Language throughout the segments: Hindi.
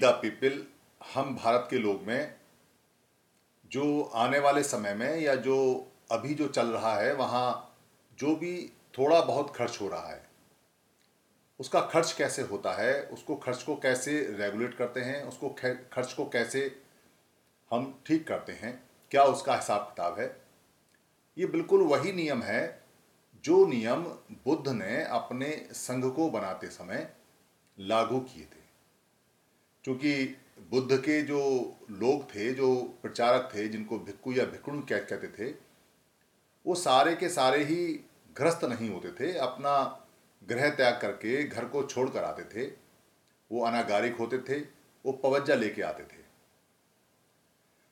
द पीपल, हम भारत के लोग में, जो आने वाले समय में या जो अभी जो चल रहा है, वहाँ जो भी थोड़ा बहुत खर्च हो रहा है, उसका खर्च कैसे होता है, उसको खर्च को कैसे रेगुलेट करते हैं, उसको खर्च को कैसे हम ठीक करते हैं, क्या उसका हिसाब किताब है, ये बिल्कुल वही नियम है, जो नियम बुद्ध ने अपने संघ को बनाते समय लागू किए थे। क्योंकि बुद्ध के जो लोग थे, जो प्रचारक थे, जिनको भिक्कू या भिक्कुण कह, कहते थे, वो सारे के सारे ही ग्रस्त नहीं होते थे। अपना ग्रह त्याग करके घर को छोड़ कर आते थे। वो अनागारिक होते थे, वो पवज्जा लेके आते थे।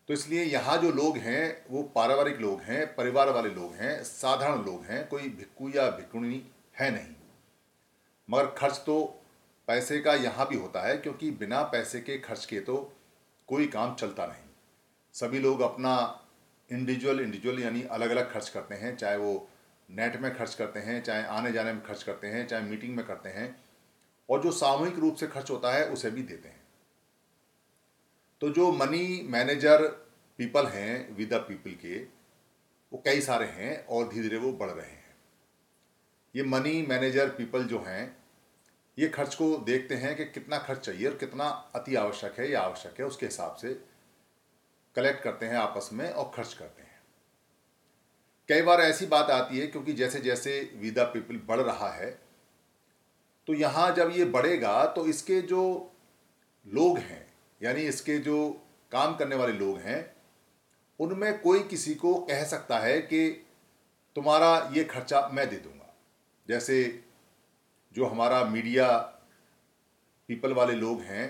तो इसलिए यहाँ जो लोग हैं, वो पारिवारिक लोग हैं, परिवार वाले लोग हैं, साधारण लोग हैं, कोई भिक्कू या भिक्कुणी है नहीं। मगर खर्च तो पैसे का यहाँ भी होता है, क्योंकि बिना पैसे के खर्च के तो कोई काम चलता नहीं। सभी लोग अपना इंडिविजुअल इंडिविजुअल यानी अलग अलग खर्च करते हैं, चाहे वो नेट में खर्च करते हैं, चाहे आने जाने में खर्च करते हैं, चाहे मीटिंग में करते हैं, और जो सामूहिक रूप से खर्च होता है, उसे भी देते हैं। तो जो मनी मैनेजर पीपल हैं विद द पीपल के, वो कई सारे हैं, और धीरे धीरे वो बढ़ रहे हैं। ये मनी मैनेजर पीपल जो हैं ये खर्च को देखते हैं कि कितना खर्च चाहिए और कितना अति आवश्यक है, या आवश्यक है, उसके हिसाब से कलेक्ट करते हैं आपस में और खर्च करते हैं। कई बार ऐसी बात आती है, क्योंकि जैसे जैसे विदा पीपल बढ़ रहा है तो यहाँ जब ये बढ़ेगा तो इसके जो लोग हैं, यानी इसके जो काम करने वाले लोग हैं, उनमें कोई किसी को कह सकता है कि तुम्हारा ये खर्चा मैं दे दूँगा। जैसे जो हमारा मीडिया पीपल वाले लोग हैं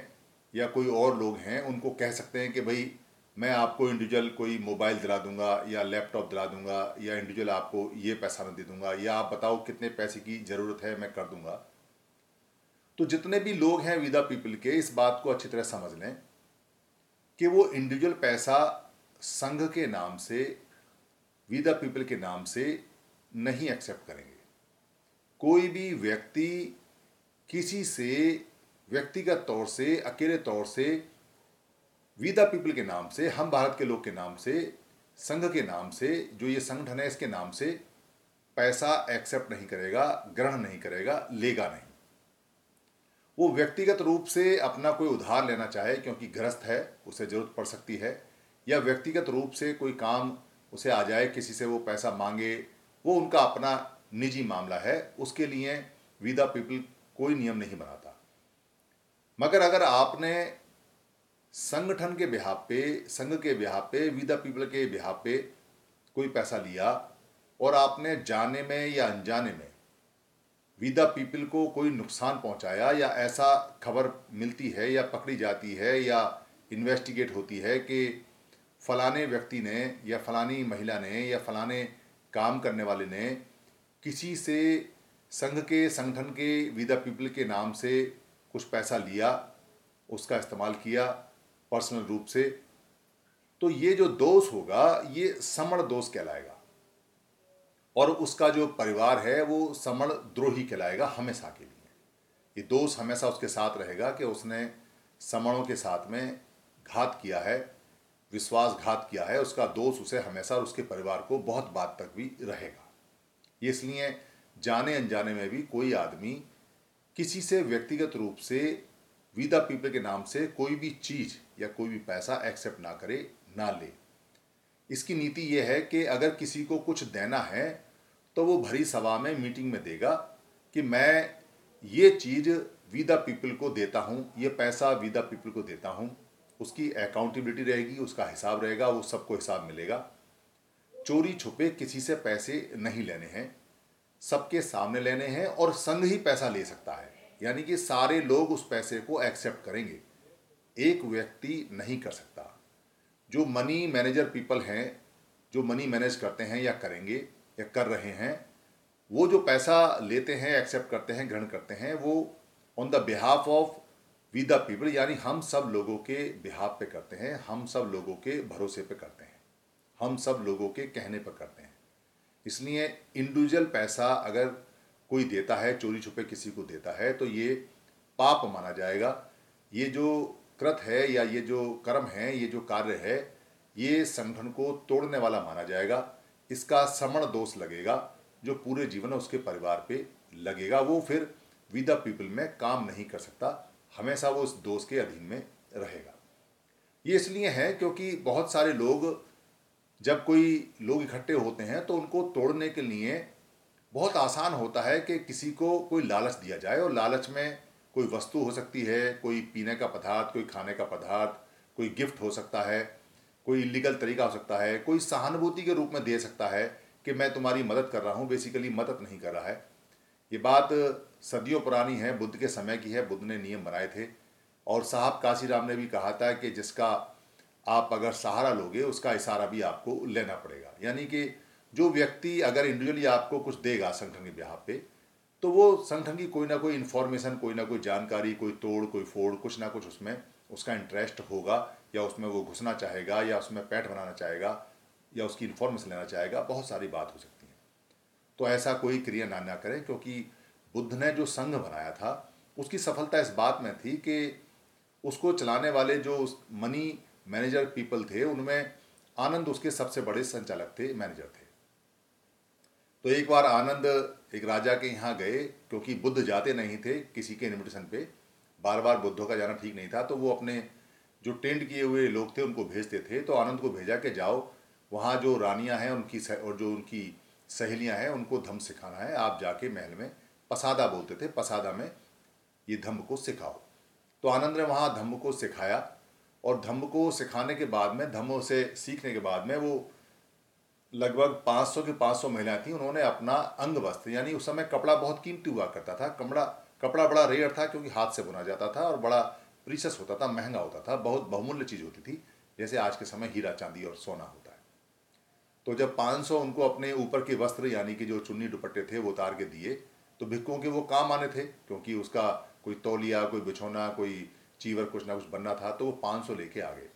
या कोई और लोग हैं, उनको कह सकते हैं कि भाई, मैं आपको इंडिविजुअल कोई मोबाइल दिला दूँगा या लैपटॉप दिला दूँगा या इंडिविजुअल आपको ये पैसा मैं दे दूँगा या आप बताओ कितने पैसे की ज़रूरत है, मैं कर दूँगा। तो जितने भी लोग हैं विदा पीपल के, इस बात को अच्छी तरह समझ लें कि वो इंडिविजुअल पैसा संघ के नाम से विदा पीपल के नाम से नहीं एक्सेप्ट करेंगे। कोई भी व्यक्ति किसी से, व्यक्तिगत तौर से, अकेले तौर से वीदा पीपल के नाम से, हम भारत के लोग के नाम से, संघ के नाम से, जो ये संगठन है इसके नाम से, पैसा एक्सेप्ट नहीं करेगा, ग्रहण नहीं करेगा, लेगा नहीं। वो व्यक्तिगत रूप से अपना कोई उधार लेना चाहे, क्योंकि ग्रस्त है, उसे ज़रूरत पड़ सकती है, या व्यक्तिगत रूप से कोई काम उसे आ जाए, किसी से वो पैसा मांगे, वो उनका अपना निजी मामला है, उसके लिए विदा पीपल कोई नियम नहीं बनाता। मगर अगर आपने संगठन के बिहार पे, संघ के बिहार पे विदा पीपल के बिहार पे कोई पैसा लिया और आपने जाने में या अनजाने में विदा पीपल को कोई नुकसान पहुँचाया या ऐसा खबर मिलती है या पकड़ी जाती है या इन्वेस्टिगेट होती है कि फलाने व्यक्ति ने या फलानी महिला ने या फलाने काम करने वाले ने किसी से, संघ के, संगठन के, विदा पीपल के नाम से कुछ पैसा लिया, उसका इस्तेमाल किया, पर्सनल रूप से तो ये जो दोष होगा, ये समण दोष कहलाएगा। और उसका जो परिवार है, वो समण द्रोही कहलाएगा हमेशा के लिए। ये दोष हमेशा उसके साथ रहेगा कि उसने समणों के साथ में घात किया है, विश्वासघात किया है, उसका दोष उसे हमेशा और उसके परिवार को बहुत बात तक भी रहेगा। इसलिए जाने अनजाने में भी कोई आदमी किसी से व्यक्तिगत रूप से, विदा पीपल के नाम से कोई भी चीज़ या कोई भी पैसा एक्सेप्ट ना करे, ना ले। इसकी नीति यह है कि अगर किसी को कुछ देना है तो वो भरी सभा में मीटिंग में देगा कि मैं ये चीज़ विदा पीपल को देता हूँ, ये पैसा विदा पीपल को देता हूँ, उसकी अकाउंटेबिलिटी रहेगी, उसका हिसाब रहेगा, वो सबको हिसाब मिलेगा। चोरी छुपे किसी से पैसे नहीं लेने हैं। सबके सामने लेने हैं और संघ ही पैसा ले सकता है। यानी कि सारे लोग उस पैसे को एक्सेप्ट करेंगे। एक व्यक्ति नहीं कर सकता। जो मनी मैनेजर पीपल हैं, जो मनी मैनेज करते हैं या करेंगे या कर रहे हैं, वो जो पैसा लेते हैं एक्सेप्ट करते हैं, ग्रहण करते हैं, वो on the behalf of we the people यानी हम सब लोगों के बिहाफ पे करते हैं, हम सब लोगों के भरोसे पे करते हैं। हम सब लोगों के कहने पर करते हैं। इसलिए इंडिविजुअल पैसा अगर कोई देता है, चोरी छुपे किसी को देता है तो ये पाप माना जाएगा। ये जो कृत है या ये जो कर्म है, ये जो कार्य है, ये संगठन को तोड़ने वाला माना जाएगा। इसका समण दोष लगेगा, जो पूरे जीवन उसके परिवार पे लगेगा। वो फिर विद पीपल में काम नहीं कर सकता, हमेशा वो उस दोष के अधीन में रहेगा। ये इसलिए है क्योंकि बहुत सारे लोग जब कोई लोग इकट्ठे होते हैं तो उनको तोड़ने के लिए बहुत आसान होता है कि किसी को कोई लालच दिया जाए और लालच में कोई वस्तु हो सकती है, कोई पीने का पदार्थ, कोई खाने का पदार्थ, कोई गिफ्ट हो सकता है, कोई इलीगल तरीका हो सकता है, कोई सहानुभूति के रूप में दे सकता है कि मैं तुम्हारी मदद कर रहा हूँ बेसिकली मदद नहीं कर रहा है। ये बात सदियों पुरानी है, बुद्ध के समय की है, बुद्ध ने नियम बनाए थे। और साहब काशीराम ने भी कहा था कि जिसका आप अगर सहारा लोगे, उसका इशारा भी आपको लेना पड़ेगा। यानी कि जो व्यक्ति अगर इंडिविजुअली आपको कुछ देगा संगठन के ब्याह पे तो वो संगठन की कोई ना कोई इन्फॉर्मेशन कोई ना कोई जानकारी, कोई तोड़, कोई फोड़, कुछ ना कुछ उसमें उसका इंटरेस्ट होगा, या उसमें वो घुसना चाहेगा, या उसमें पैठ बनाना चाहेगा, या उसकी इन्फॉर्मेशन लेना चाहेगा, बहुत सारी बात हो सकती है। तो ऐसा कोई क्रिया ना ना करें, क्योंकि बुद्ध ने जो संघ बनाया था, उसकी सफलता इस बात में थी कि उसको चलाने वाले जो मनी मैनेजर पीपल थे, उनमें आनंद उसके सबसे बड़े संचालक थे, मैनेजर थे। तो एक बार आनंद एक राजा के यहाँ गए, क्योंकि बुद्ध जाते नहीं थे किसी के इन्विटेशन पे। बार बार बुद्धों का जाना ठीक नहीं था तो वो अपने जो टेंट किए हुए लोग थे, उनको भेजते थे। तो आनंद को भेजा कि जाओ, वहाँ जो रानियाँ हैं, उनकी और जो उनकी सहेलियाँ हैं, उनको धम सिखाना है। आप जाके महल में पसादा बोलते थे, पसादा में ये धम्म को सिखाओ। तो आनंद ने वहाँ धम्म को सिखाया। और धम्म को सिखाने के बाद में, धम्म से सीखने के बाद में वो लगभग 500 की 500 महिलाएँ थी। उन्होंने अपना अंग वस्त्र, यानी उस समय कपड़ा बहुत कीमती हुआ करता था। कपड़ा कपड़ा बड़ा रेयर था क्योंकि हाथ से बुना जाता था और बड़ा प्रीसस होता था, महँगा होता था, बहुत बहुमूल्य चीज़ होती थी, जैसे आज के समय हीरा चांदी और सोना होता है। तो जब 500 उनको अपने ऊपर के वस्त्र, यानी कि जो चुन्नी दुपट्टे थे, वो उतार के दिए तो भिक्कुओं के वो काम आने थे, क्योंकि उसका कोई तौलिया, कोई बिछोना, कोई चीवर कुछ ना कुछ बनना था तो वो 500 लेके आ गए।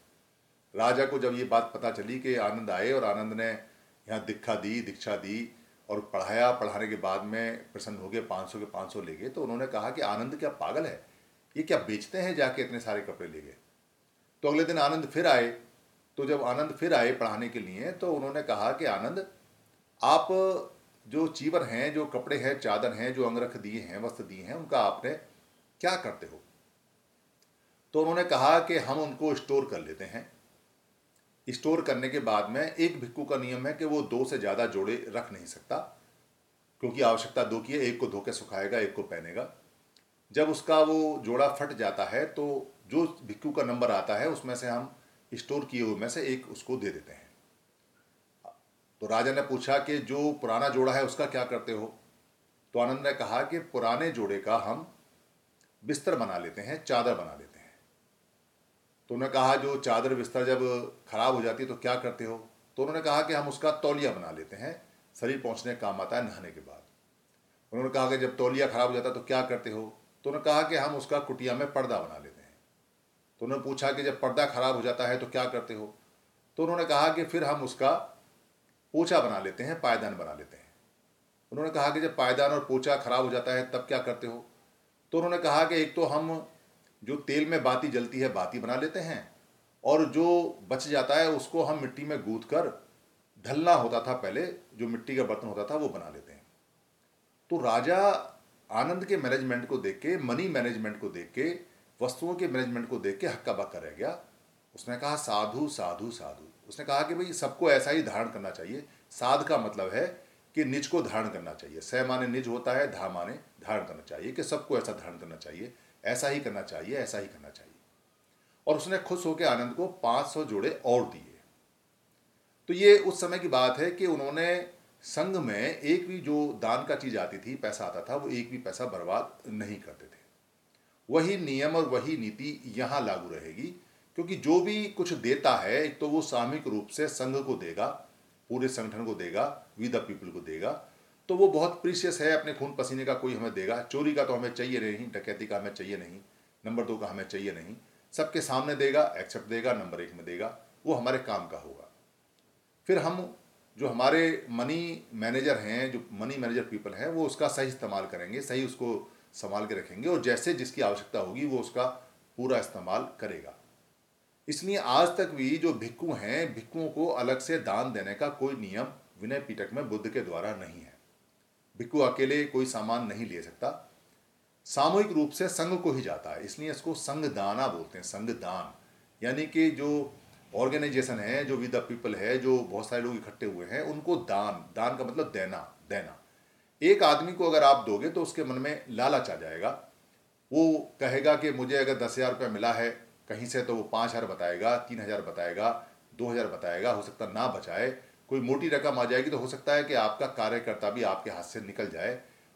राजा को जब ये बात पता चली कि आनंद आए और आनंद ने यहाँ दीक्षा दी दीक्षा दी और पढ़ाया, पढ़ाने के बाद में प्रसन्न हो गए, पाँच सौ के पाँच सौ ले गए तो उन्होंने कहा कि आनंद क्या पागल है? ये क्या बेचते हैं जाके इतने सारे कपड़े ले गए? तो अगले दिन आनंद फिर आए। तो जब आनंद फिर आए पढ़ाने के लिए तो उन्होंने कहा कि आनंद, आप जो चीवर हैं, जो कपड़े हैं, चादर हैं, जो अंगरख दिए हैं, वस्त्र दिए हैं, उनका आपने क्या करते हो? तो उन्होंने कहा कि हम उनको स्टोर कर लेते हैं। स्टोर करने के बाद में एक भिक्कू का नियम है कि वो दो से ज़्यादा जोड़े रख नहीं सकता, क्योंकि आवश्यकता दो की है, एक को धो के सुखाएगा, एक को पहनेगा। जब उसका वो जोड़ा फट जाता है तो जो भिक्कू का नंबर आता है, उसमें से हम स्टोर किए हुए में से एक उसको दे देते हैं। तो राजा ने पूछा कि जो पुराना जोड़ा है, उसका क्या करते हो? तो आनंद ने कहा कि पुराने जोड़े का हम बिस्तर बना लेते हैं, चादर बना लेते हैं। तो उन्होंने कहा, जो चादर बिस्तर जब खराब हो जाती है तो क्या करते हो? तो उन्होंने कहा कि हम उसका तौलिया बना लेते हैं, शरीर पहुँचने काम आता है नहाने के बाद। उन्होंने कहा कि जब तौलिया खराब हो जाता है तो क्या करते हो? तो उन्होंने कहा कि हम उसका कुटिया में पर्दा बना लेते हैं। तो उन्होंने पूछा कि जब पर्दा खराब हो जाता है तो क्या करते हो? तो उन्होंने कहा कि फिर हम उसका पोछा बना लेते हैं, पायदान बना लेते हैं। उन्होंने कहा कि जब पायदान और पोछा खराब हो जाता है, तब क्या करते हो? तो उन्होंने कहा कि एक तो हम जो तेल में बाती जलती है, बाती बना लेते हैं और जो बच जाता है, उसको हम मिट्टी में गूंथ कर ढलना होता था पहले, जो मिट्टी का बर्तन होता था, वो बना लेते हैं। तो राजा आनंद के मैनेजमेंट को देख के मनी मैनेजमेंट को देख के, वस्तुओं के मैनेजमेंट को देख के हक्का बक्का रह गया। उसने कहा, साधु साधु साधु। उसने कहा कि भाई, सबको ऐसा ही धारण करना चाहिए। साध का मतलब है कि निज को धारण करना चाहिए। स माने निज होता है, धा माने धारण करना चाहिए कि सबको ऐसा धारण करना चाहिए। ऐसा ही करना चाहिए, ऐसा ही करना चाहिए। और उसने खुश होकर आनंद को 500 जोड़े और दिए। तो ये उस समय की बात है कि उन्होंने संघ में एक भी जो दान का चीज़ आती थी, पैसा आता था, वो एक भी पैसा बर्बाद नहीं करते थे। वही नियम और वही नीति यहाँ लागू रहेगी, क्योंकि जो भी कुछ देता है तो वो सामूहिक रूप से संघ को देगा, पूरे संगठन को देगा वी द पीपल को देगा तो वो बहुत प्रीशियस है, अपने खून पसीने का कोई हमें देगा। चोरी का तो हमें चाहिए नहीं, डकैती का हमें चाहिए नहीं, नंबर दो का हमें चाहिए नहीं। सबके सामने देगा एक्सेप्ट देगा, नंबर एक में देगा। वो हमारे काम का होगा। फिर हम जो हमारे मनी मैनेजर हैं, जो मनी मैनेजर पीपल हैं, वो उसका सही इस्तेमाल करेंगे, सही उसको संभाल के रखेंगे और जैसे जिसकी आवश्यकता होगी, वो उसका पूरा इस्तेमाल करेगा। इसलिए आज तक भी जो भिक्खु हैं, भिक्खुओं को अलग से दान देने का कोई नियम विनय पीटक में बुद्ध के द्वारा नहीं है। भिक्खु अकेले कोई सामान नहीं ले सकता। सामूहिक रूप से संघ को ही जाता है, इसलिए इसको संघ दाना बोलते हैं संघ दान यानी कि जो ऑर्गेनाइजेशन है, जो विद द पीपल है, जो बहुत सारे लोग इकट्ठे हुए हैं, उनको दान दान का मतलब देना देना। एक आदमी को अगर आप दोगे तो उसके मन में लालच आ जाएगा। वो कहेगा कि मुझे अगर दस हज़ार रुपया मिला है, कहीं से तो वो पाँच हज़ार बताएगा, तीन हज़ार बताएगा, दो हज़ार बताएगा, हो सकता ना बचाए। कोई मोटी रकम आ जाएगी तो हो सकता है कि आपका कार्यकर्ता भी आपके हाथ से निकल जाए।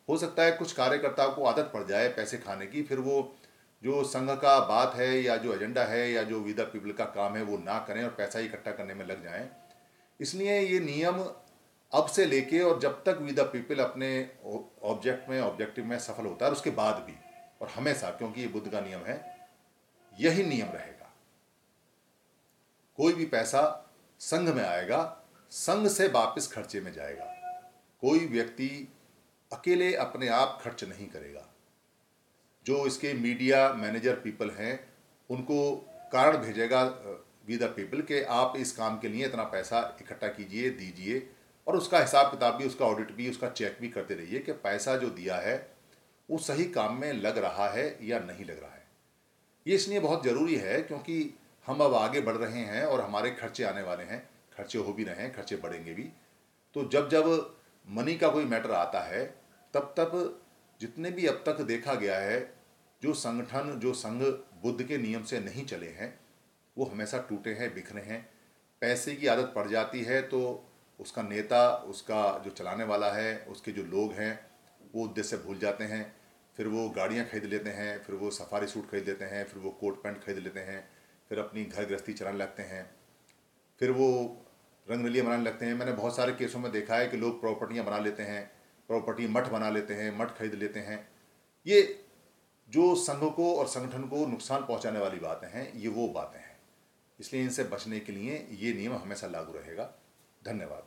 हो सकता है कुछ कार्यकर्ताओं को आदत पड़ जाए पैसे खाने की, फिर वो जो संघ का बात है या जो एजेंडा है या जो विदा पीपल का काम है वो ना करें और पैसा इकट्ठा करने में लग जाएँ। इसलिए ये नियम अब से लेके और जब तक विदा पीपल अपने ऑब्जेक्ट में, ऑब्जेक्टिव में सफल होता है उसके बाद भी, और हमेशा, क्योंकि ये बुद्ध का नियम है, यही नियम रहेगा। कोई भी पैसा संघ में आएगा संघ से वापस खर्चे में जाएगा। कोई व्यक्ति अकेले अपने आप खर्च नहीं करेगा। जो इसके मीडिया मैनेजर पीपल हैं, उनको कारण भेजेगा वी द पीपल के, आप इस काम के लिए इतना पैसा इकट्ठा कीजिए, दीजिए, और उसका हिसाब किताब भी, उसका ऑडिट भी, उसका चेक भी करते रहिए कि पैसा जो दिया है, वो सही काम में लग रहा है या नहीं लग रहा है। ये इसलिए बहुत ज़रूरी है क्योंकि हम अब आगे बढ़ रहे हैं और हमारे खर्चे आने वाले हैं। खर्चे हो भी रहे हैं, खर्चे बढ़ेंगे भी। तो जब जब मनी का कोई मैटर आता है, तब तब जितने भी अब तक देखा गया है, जो संगठन, जो संघ बुद्ध के नियम से नहीं चले हैं, वो हमेशा टूटे हैं, बिखरे हैं। पैसे की आदत पड़ जाती है तो उसका नेता, उसका जो चलाने वाला है, उसके जो लोग हैं, वो उद्देश्य भूल जाते हैं। फिर वो गाड़ियाँ खरीद लेते हैं, फिर वो सफारी सूट खरीद लेते हैं, फिर वो कोट पैंट खरीद लेते हैं, फिर अपनी घर गृहस्थी चलाने लगते हैं। फिर वो रंगरलियाँ बनाने लगते हैं। मैंने बहुत सारे केसों में देखा है कि लोग प्रॉपर्टियाँ बना लेते हैं, प्रॉपर्टी मठ बना लेते हैं, मठ खरीद लेते हैं। ये जो संघ को और संगठन को नुकसान पहुँचाने वाली बातें हैं, ये वो बातें हैं। इसलिए इनसे बचने के लिए ये नियम हमेशा लागू रहेगा। धन्यवाद।